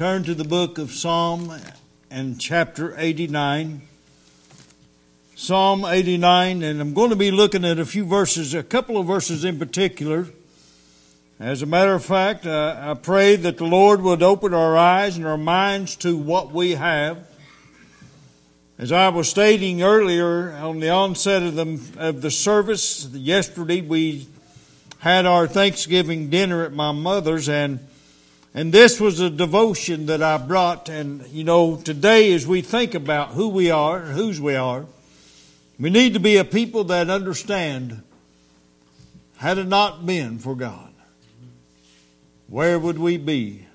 turn to the book of Psalm and chapter 89. Psalm 89, and I'm going to be looking at a few verses, a couple of verses in particular. As a matter of fact, uh, I pray that the Lord would open our eyes and our minds to what we have. As I was stating earlier on the onset of the, of the service, yesterday we had our Thanksgiving dinner at my mother's, and and this was a devotion that I brought. And, you know, today as we think about who we are, whose we are, we need to be a people that understand had it not been for God, where would we be?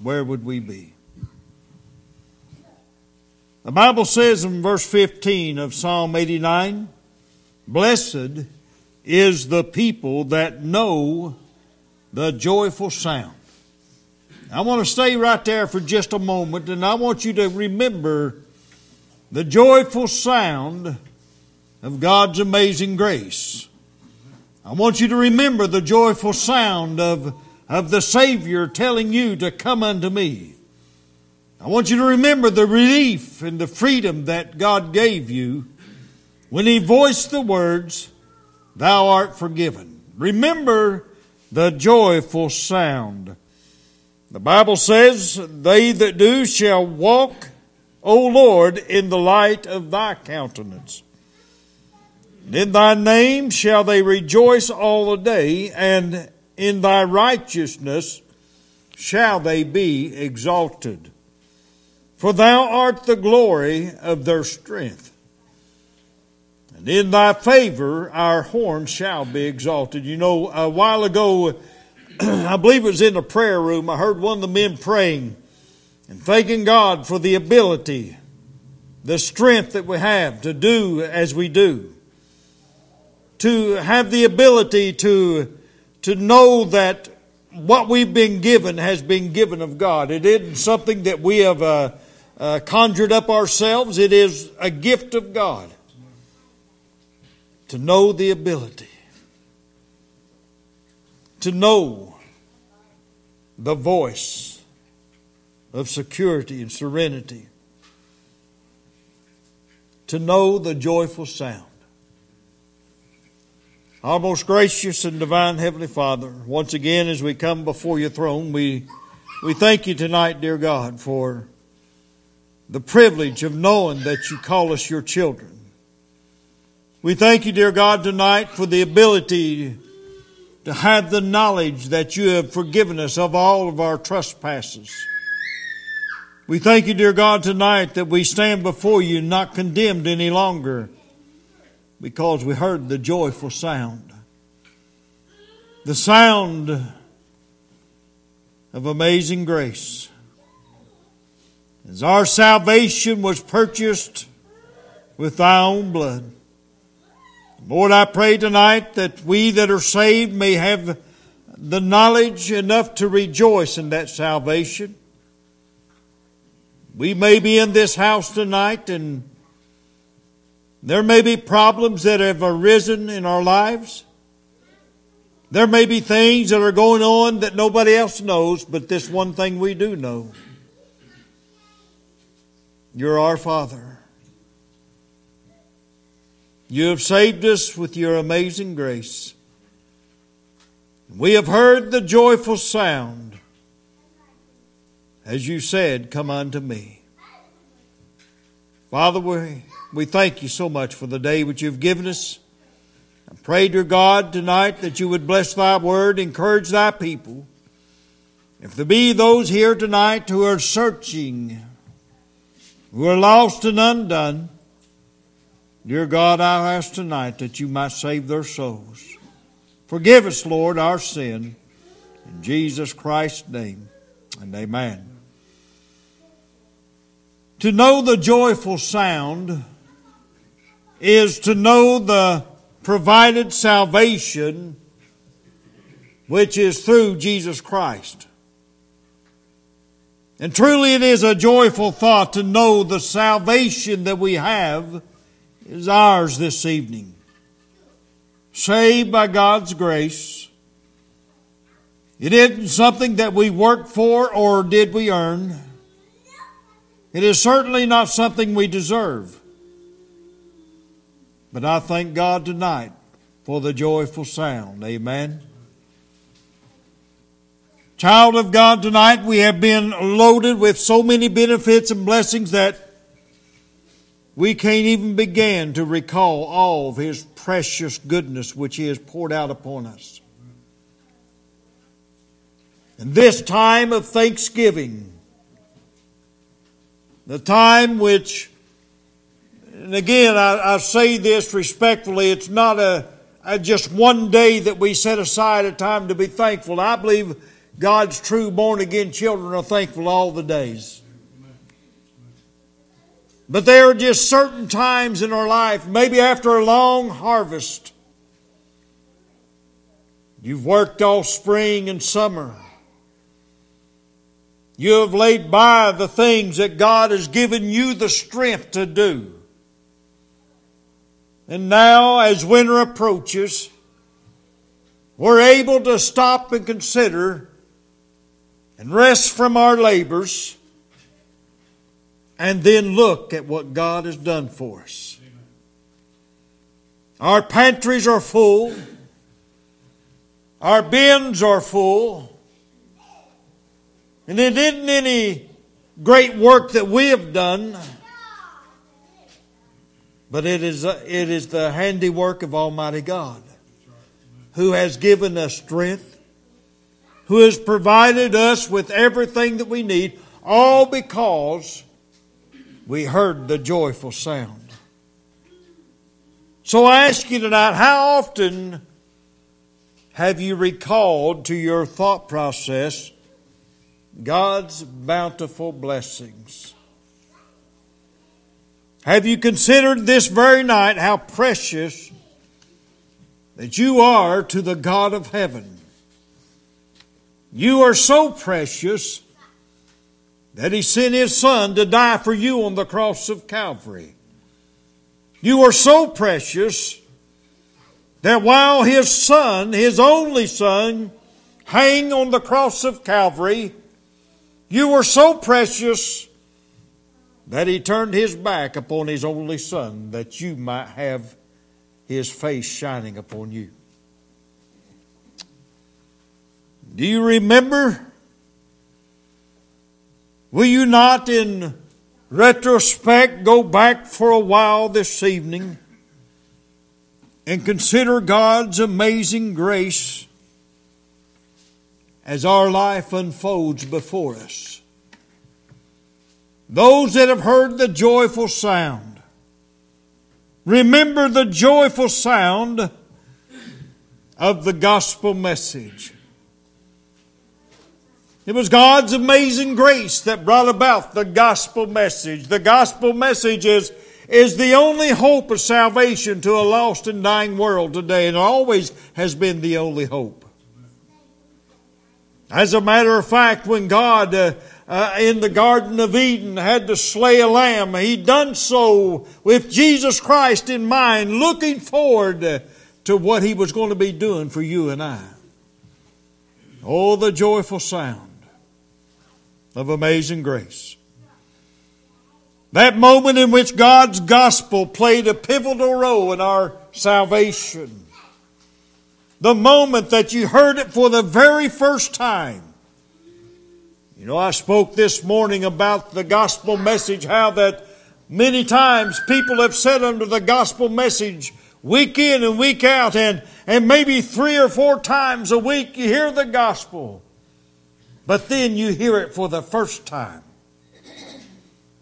Where would we be? The Bible says in verse 15 of Psalm 89 Blessed is the people that know the joyful sound. I want to stay right there for just a moment and I want you to remember the joyful sound of God's amazing grace. I want you to remember the joyful sound of, of the Savior telling you to come unto me. I want you to remember the relief and the freedom that God gave you when He voiced the words, Thou art forgiven. Remember the joyful sound. The Bible says, They that do shall walk, O Lord, in the light of thy countenance. in thy name shall they rejoice all the day, and in thy righteousness shall they be exalted. For thou art the glory of their strength. And in thy favor our horn shall be exalted. You know, a while ago, I believe it was in the prayer room, I heard one of the men praying and thanking God for the ability, the strength that we have to do as we do. To have the ability to, to know that what we've been given has been given of God. It isn't something that we have uh, uh, conjured up ourselves, it is a gift of God to know the ability, to know the voice of security and serenity, to know the joyful sound. Our most gracious and divine Heavenly Father, once again as we come before your throne, we, we thank you tonight, dear God, for the privilege of knowing that you call us your children. We thank you, dear God, tonight for the ability to have the knowledge that you have forgiven us of all of our trespasses. We thank you, dear God, tonight that we stand before you not condemned any longer because we heard the joyful sound. The sound of amazing grace. As our salvation was purchased with thy own blood. Lord, I pray tonight that we that are saved may have the knowledge enough to rejoice in that salvation. We may be in this house tonight and there may be problems that have arisen in our lives. There may be things that are going on that nobody else knows, but this one thing we do know. You're our Father. You have saved us with your amazing grace. We have heard the joyful sound as you said, Come unto me. Father, we, we thank you so much for the day which you've given us. I pray, dear God, tonight that you would bless thy word, encourage thy people. If there be those here tonight who are searching, who are lost and undone, Dear God, I ask tonight that you might save their souls. Forgive us, Lord, our sin. In Jesus Christ's name, and amen. To know the joyful sound is to know the provided salvation which is through Jesus Christ. And truly it is a joyful thought to know the salvation that we have is ours this evening. Saved by God's grace, It isn't something that we worked for or did we earn. It is certainly not something we deserve. But I thank God tonight for the joyful sound. Amen. Child of God, tonight we have been loaded with so many benefits and blessings that we can't even begin to recall all of His precious goodness which He has poured out upon us. In this time of thanksgiving, the time which, and again, I, I say this respectfully, it's not a, a, just one day that we set aside a time to be thankful. I believe God's true born again children are thankful all the days. But there are just certain times in our life, maybe after a long harvest, you've worked all spring and summer. You have laid by the things that God has given you the strength to do. And now, as winter approaches, we're able to stop and consider and rest from our labors and then look at what God has done for us. Our pantries are full. Our bins are full. And it isn't any great work that we have done, but it is, it is the handiwork of Almighty God who has given us strength, who has provided us with everything that we need, all because we heard the joyful sound. So I ask you tonight, how often have you recalled to your thought process God's bountiful blessings? Have you considered this very night how precious that you are to the God of heaven? You are so precious that He sent His Son to die for you on the cross of Calvary. You are so precious that while His Son, His only Son, hang on the cross of Calvary, you were so precious that He turned His back upon His only Son that you might have His face shining upon you. Do you remember Will you not, in retrospect, go back for a while this evening and consider God's amazing grace as our life unfolds before us? Those that have heard the joyful sound, remember the joyful sound of the gospel message. It was God's amazing grace that brought about the gospel message. The gospel message is, is the only hope of salvation to a lost and dying world today, and always has been the only hope. As a matter of fact, when God uh, uh, in the Garden of Eden had to slay a lamb, He done so with Jesus Christ in mind, looking forward to what He was going to be doing for you and I. Oh, the joyful sound of amazing grace. That moment in which God's gospel played a pivotal role in our salvation. The moment that you heard it for the very first time. You know, I spoke this morning about the gospel message, how that many times people have said under the gospel message, week in and week out, and, and maybe three or four times a week you hear the gospel but then you hear it for the first time.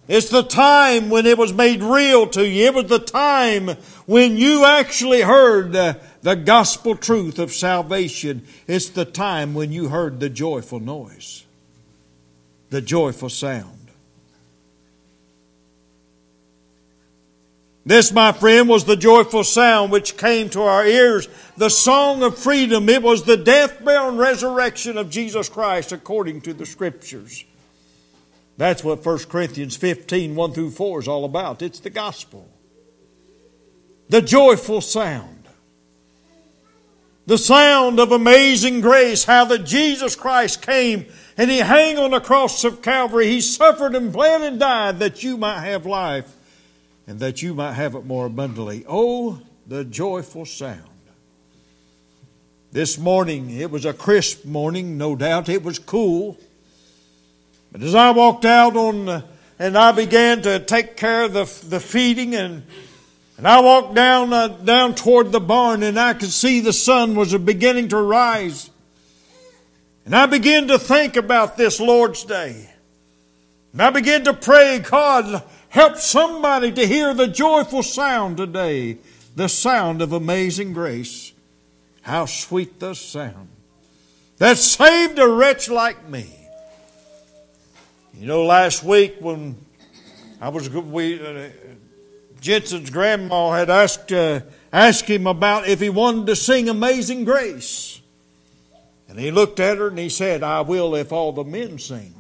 It's the time when it was made real to you. It was the time when you actually heard the, the gospel truth of salvation. It's the time when you heard the joyful noise, the joyful sound. This, my friend, was the joyful sound which came to our ears, the song of freedom. It was the death, burial, and resurrection of Jesus Christ according to the Scriptures. That's what 1 Corinthians 15, 1 through 4 is all about. It's the gospel. The joyful sound. The sound of amazing grace, how that Jesus Christ came and He hung on the cross of Calvary. He suffered and bled and died that you might have life and that you might have it more abundantly. Oh, the joyful sound. This morning, it was a crisp morning, no doubt. It was cool. But as I walked out on the, and I began to take care of the, the feeding and and I walked down uh, down toward the barn and I could see the sun was beginning to rise. And I began to think about this Lord's Day. And I began to pray, God, help somebody to hear the joyful sound today, the sound of amazing grace. How sweet the sound that saved a wretch like me. You know, last week when I was we uh, Jensen's grandma had asked uh, asked him about if he wanted to sing Amazing Grace, and he looked at her and he said, "I will if all the men sing."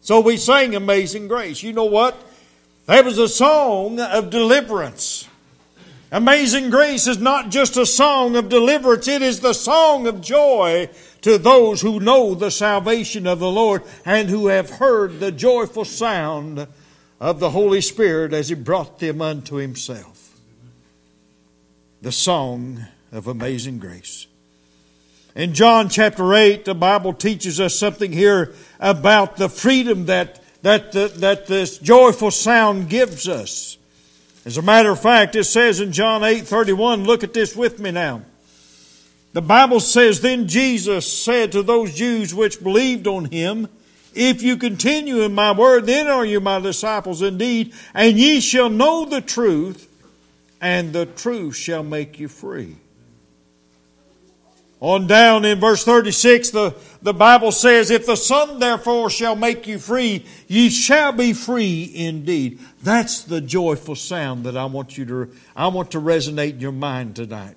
So we sang Amazing Grace. You know what? That was a song of deliverance. Amazing Grace is not just a song of deliverance, it is the song of joy to those who know the salvation of the Lord and who have heard the joyful sound of the Holy Spirit as He brought them unto Himself. The song of amazing grace. In John chapter 8, the Bible teaches us something here about the freedom that, that, uh, that this joyful sound gives us. As a matter of fact, it says in John 8 31, look at this with me now. The Bible says, Then Jesus said to those Jews which believed on him, If you continue in my word, then are you my disciples indeed, and ye shall know the truth, and the truth shall make you free. On down in verse 36, the, the Bible says, If the Son therefore shall make you free, ye shall be free indeed. That's the joyful sound that I want you to, I want to resonate in your mind tonight.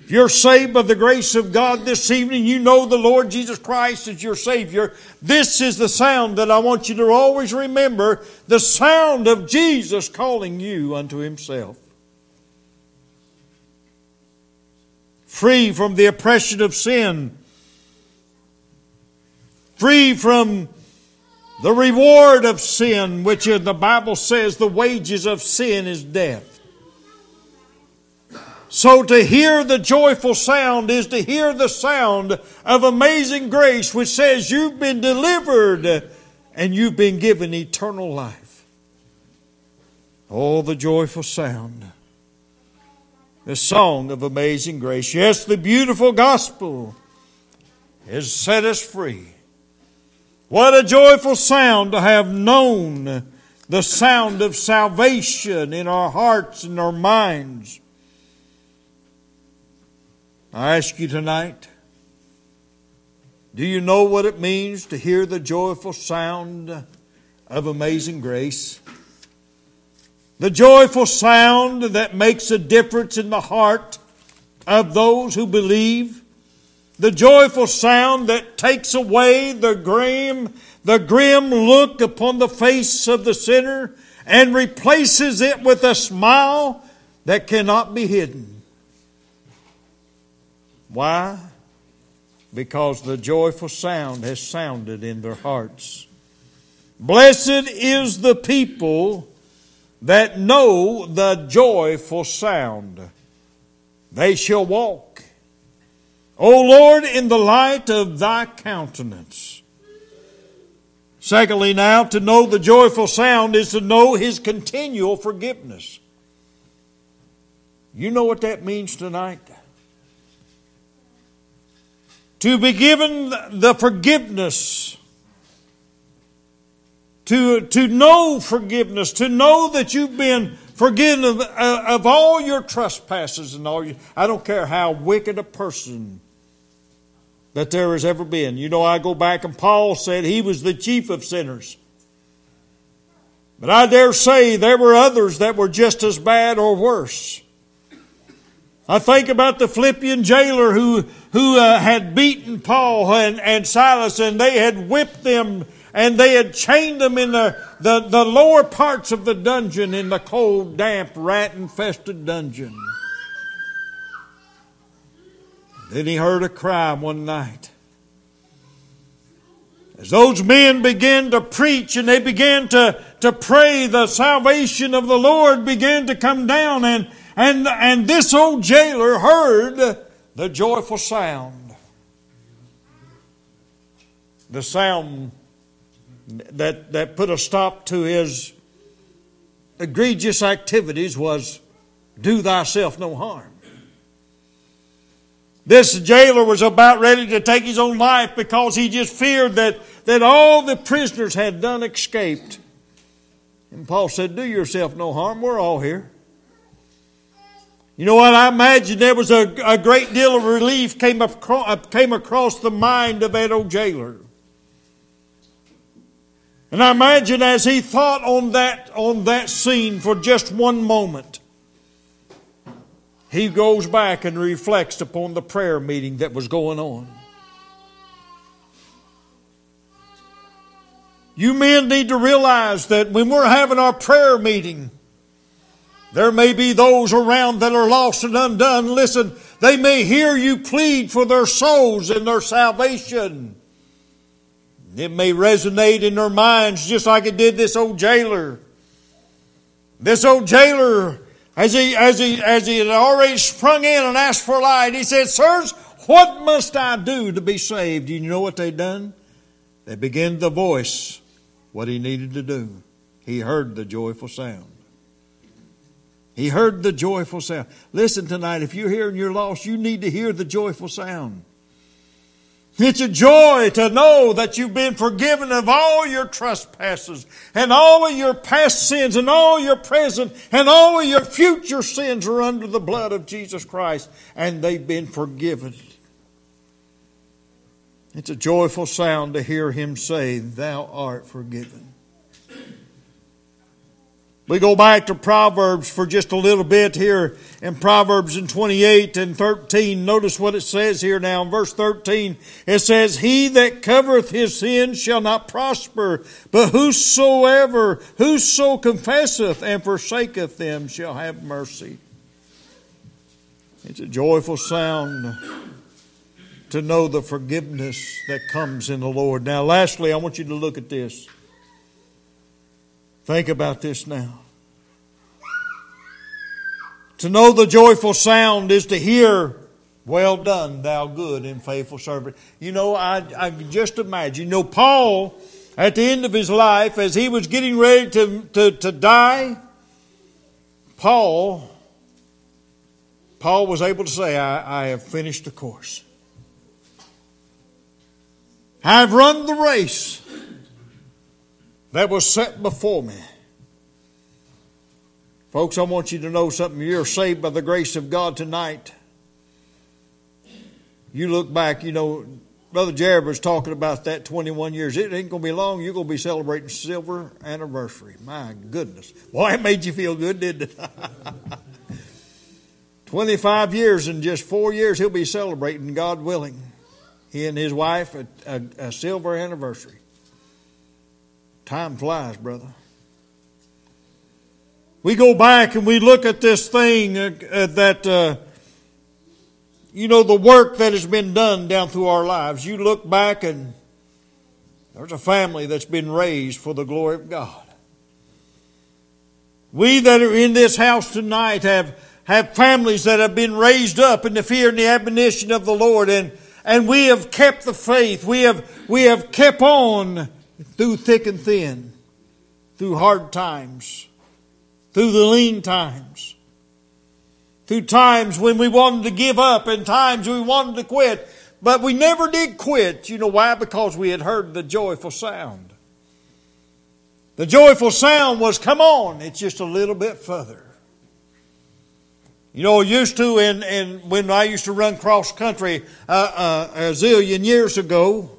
If you're saved by the grace of God this evening, you know the Lord Jesus Christ is your Savior. This is the sound that I want you to always remember the sound of Jesus calling you unto Himself. Free from the oppression of sin, free from the reward of sin, which the Bible says the wages of sin is death. So to hear the joyful sound is to hear the sound of amazing grace, which says you've been delivered and you've been given eternal life. Oh, the joyful sound. The song of amazing grace. Yes, the beautiful gospel has set us free. What a joyful sound to have known the sound of salvation in our hearts and our minds. I ask you tonight do you know what it means to hear the joyful sound of amazing grace? The joyful sound that makes a difference in the heart of those who believe. The joyful sound that takes away the grim, the grim look upon the face of the sinner and replaces it with a smile that cannot be hidden. Why? Because the joyful sound has sounded in their hearts. Blessed is the people that know the joyful sound. They shall walk, O Lord, in the light of thy countenance. Secondly, now, to know the joyful sound is to know his continual forgiveness. You know what that means tonight? to be given the forgiveness, to, to know forgiveness, to know that you've been forgiven of, uh, of all your trespasses and all your, I don't care how wicked a person that there has ever been. You know, I go back and Paul said he was the chief of sinners. But I dare say there were others that were just as bad or worse. I think about the Philippian jailer who, who uh, had beaten Paul and, and Silas, and they had whipped them and they had chained them in the, the, the lower parts of the dungeon in the cold, damp, rat infested dungeon. Then he heard a cry one night. As those men began to preach and they began to, to pray, the salvation of the Lord began to come down, and, and, and this old jailer heard the joyful sound. The sound that, that put a stop to his egregious activities was do thyself no harm. This jailer was about ready to take his own life because he just feared that, that all the prisoners had done escaped. And Paul said, Do yourself no harm. We're all here. You know what? I imagine there was a, a great deal of relief came, across, came across the mind of that old jailer. And I imagine as he thought on that, on that scene for just one moment, he goes back and reflects upon the prayer meeting that was going on. You men need to realize that when we're having our prayer meeting, there may be those around that are lost and undone. Listen, they may hear you plead for their souls and their salvation. It may resonate in their minds just like it did this old jailer. This old jailer as he, as he, as he had already sprung in and asked for light, he said, Sirs, what must I do to be saved? You know what they done? They began to voice what he needed to do. He heard the joyful sound. He heard the joyful sound. Listen tonight, if you're here and you're lost, you need to hear the joyful sound. It's a joy to know that you've been forgiven of all your trespasses and all of your past sins and all your present and all of your future sins are under the blood of Jesus Christ and they've been forgiven. It's a joyful sound to hear him say, Thou art forgiven. We go back to Proverbs for just a little bit here in Proverbs in 28 and 13. Notice what it says here now in verse 13. It says, He that covereth his sins shall not prosper, but whosoever, whoso confesseth and forsaketh them shall have mercy. It's a joyful sound to know the forgiveness that comes in the Lord. Now, lastly, I want you to look at this. Think about this now. To know the joyful sound is to hear, Well done, thou good and faithful servant. You know, I, I just imagine, you know, Paul, at the end of his life, as he was getting ready to, to, to die, Paul, Paul was able to say, I, I have finished the course. I've run the race that was set before me. Folks, I want you to know something. You're saved by the grace of God tonight. You look back, you know, Brother Jared was talking about that 21 years. It ain't going to be long. You're going to be celebrating silver anniversary. My goodness. Boy, it made you feel good, didn't it? 25 years in just four years, he'll be celebrating, God willing. He and his wife, a, a, a silver anniversary. Time flies, brother. We go back and we look at this thing uh, uh, that, uh, you know, the work that has been done down through our lives. You look back and there's a family that's been raised for the glory of God. We that are in this house tonight have, have families that have been raised up in the fear and the admonition of the Lord and, and we have kept the faith. We have, we have kept on through thick and thin, through hard times, through the lean times, through times when we wanted to give up and times we wanted to quit. But we never did quit. You know why? Because we had heard the joyful sound. The joyful sound was, come on, it's just a little bit further. You know, used to, in, in, when I used to run cross country uh, uh, a zillion years ago,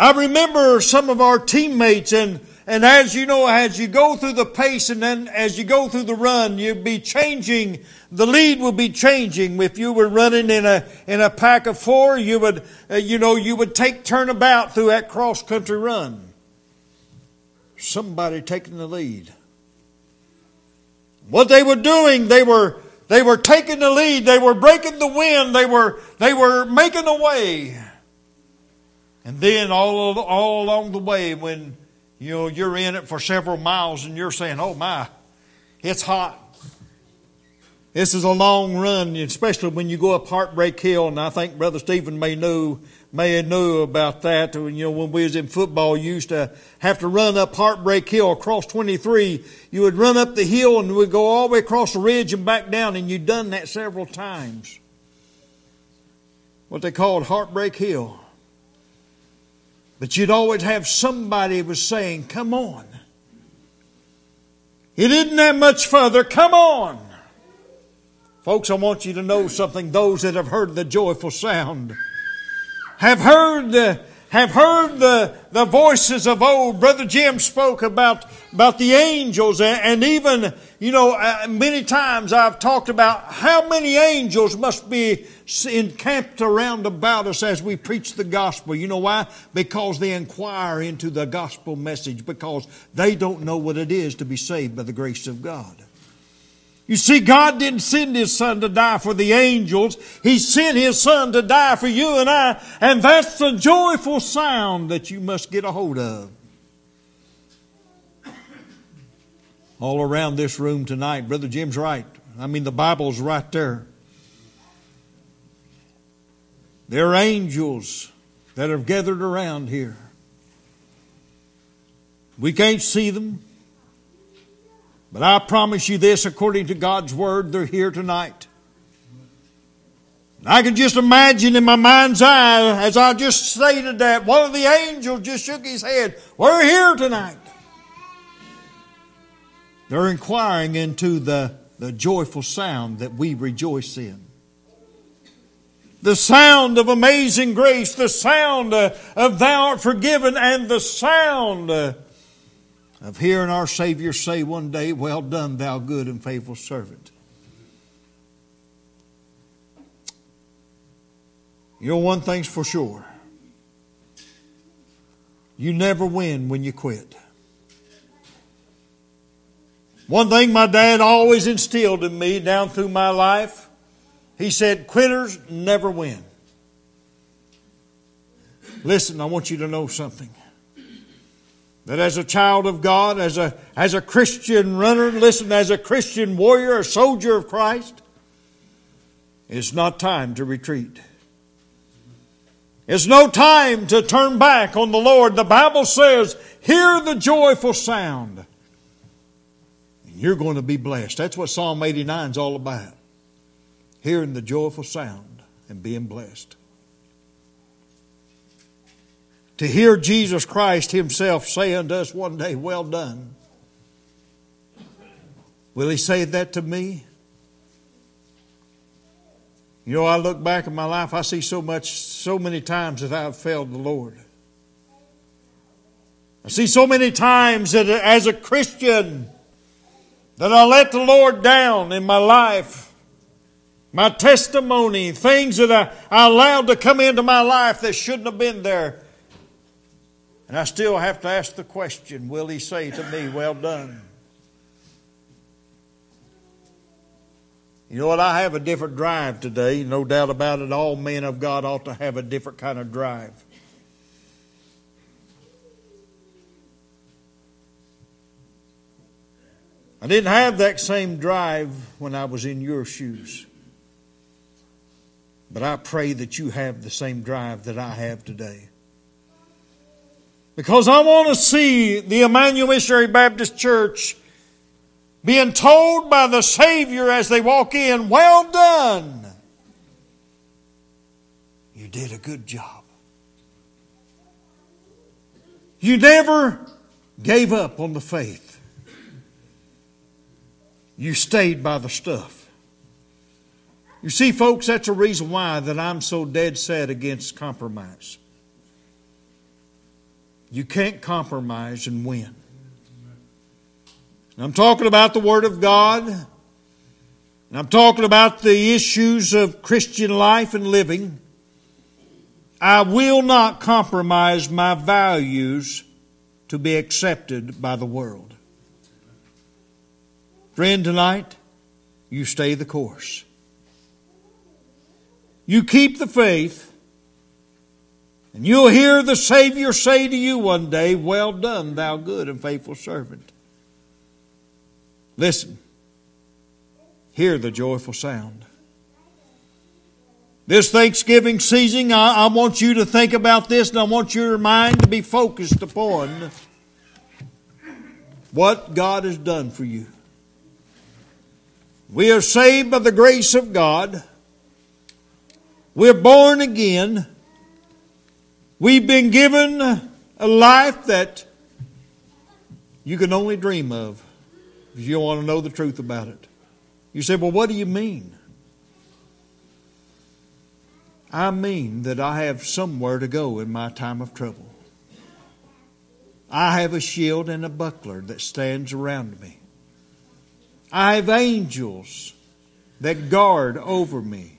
I remember some of our teammates, and, and as you know, as you go through the pace and then as you go through the run, you'd be changing, the lead would be changing. If you were running in a, in a pack of four, you would, uh, you know, you would take turnabout through that cross country run. Somebody taking the lead. What they were doing, they were they were taking the lead, they were breaking the wind, they were, they were making a way. And then all, all along the way, when you know you're in it for several miles and you're saying, "Oh my, it's hot," This is a long run, especially when you go up Heartbreak Hill, and I think Brother Stephen may know may knew about that. You know, when we was in football, you used to have to run up Heartbreak Hill across 23. You would run up the hill and we'd go all the way across the ridge and back down, and you'd done that several times. What they called Heartbreak Hill. But you'd always have somebody was saying, "Come on." It isn't that much further. Come on. Folks, I want you to know something. Those that have heard the joyful sound have heard the, have heard the, the voices of old. Brother Jim spoke about, about the angels and, and even, you know, uh, many times I've talked about how many angels must be encamped around about us as we preach the gospel. You know why? Because they inquire into the gospel message because they don't know what it is to be saved by the grace of God. You see, God didn't send His Son to die for the angels. He sent His Son to die for you and I. And that's the joyful sound that you must get a hold of. All around this room tonight, Brother Jim's right. I mean, the Bible's right there. There are angels that have gathered around here. We can't see them. But I promise you this, according to God's Word, they're here tonight. I can just imagine in my mind's eye, as I just stated that, one of the angels just shook his head. We're here tonight. They're inquiring into the, the joyful sound that we rejoice in. The sound of amazing grace, the sound uh, of thou art forgiven, and the sound uh, of hearing our Savior say one day, Well done, thou good and faithful servant. You know, one thing's for sure you never win when you quit. One thing my dad always instilled in me down through my life, he said, Quitters never win. Listen, I want you to know something that as a child of God, as a, as a Christian runner, listen, as a Christian warrior, a soldier of Christ, it's not time to retreat. It's no time to turn back on the Lord. The Bible says, hear the joyful sound. And you're going to be blessed. That's what Psalm 89 is all about. Hearing the joyful sound and being blessed to hear Jesus Christ Himself say unto us one day, Well done. Will He say that to me? You know, I look back in my life, I see so much, so many times that I've failed the Lord. I see so many times that as a Christian, that I let the Lord down in my life. My testimony, things that I, I allowed to come into my life that shouldn't have been there. And I still have to ask the question will he say to me, Well done? You know what? I have a different drive today, no doubt about it. All men of God ought to have a different kind of drive. I didn't have that same drive when I was in your shoes. But I pray that you have the same drive that I have today. Because I want to see the Emmanuel Missionary Baptist Church being told by the Savior as they walk in, Well done. You did a good job. You never gave up on the faith. You stayed by the stuff. You see, folks, that's a reason why that I'm so dead set against compromise. You can't compromise and win. I'm talking about the Word of God. And I'm talking about the issues of Christian life and living. I will not compromise my values to be accepted by the world. Friend, tonight, you stay the course. You keep the faith, and you'll hear the Savior say to you one day, Well done, thou good and faithful servant. Listen, hear the joyful sound. This Thanksgiving season, I, I, want you to think about this and I want your mind to be focused upon what God has done for you. We are saved by the grace of God. We're born again. We've been given a life that you can only dream of if you want to know the truth about it. You say, well, what do you mean? I mean that I have somewhere to go in my time of trouble. I have a shield and a buckler that stands around me. I have angels that guard over me.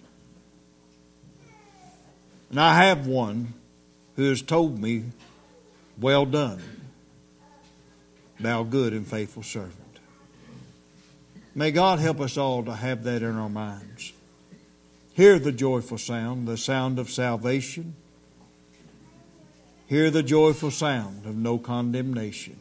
And I have one who has told me, Well done, thou good and faithful servant. May God help us all to have that in our minds. Hear the joyful sound, the sound of salvation. Hear the joyful sound of no condemnation.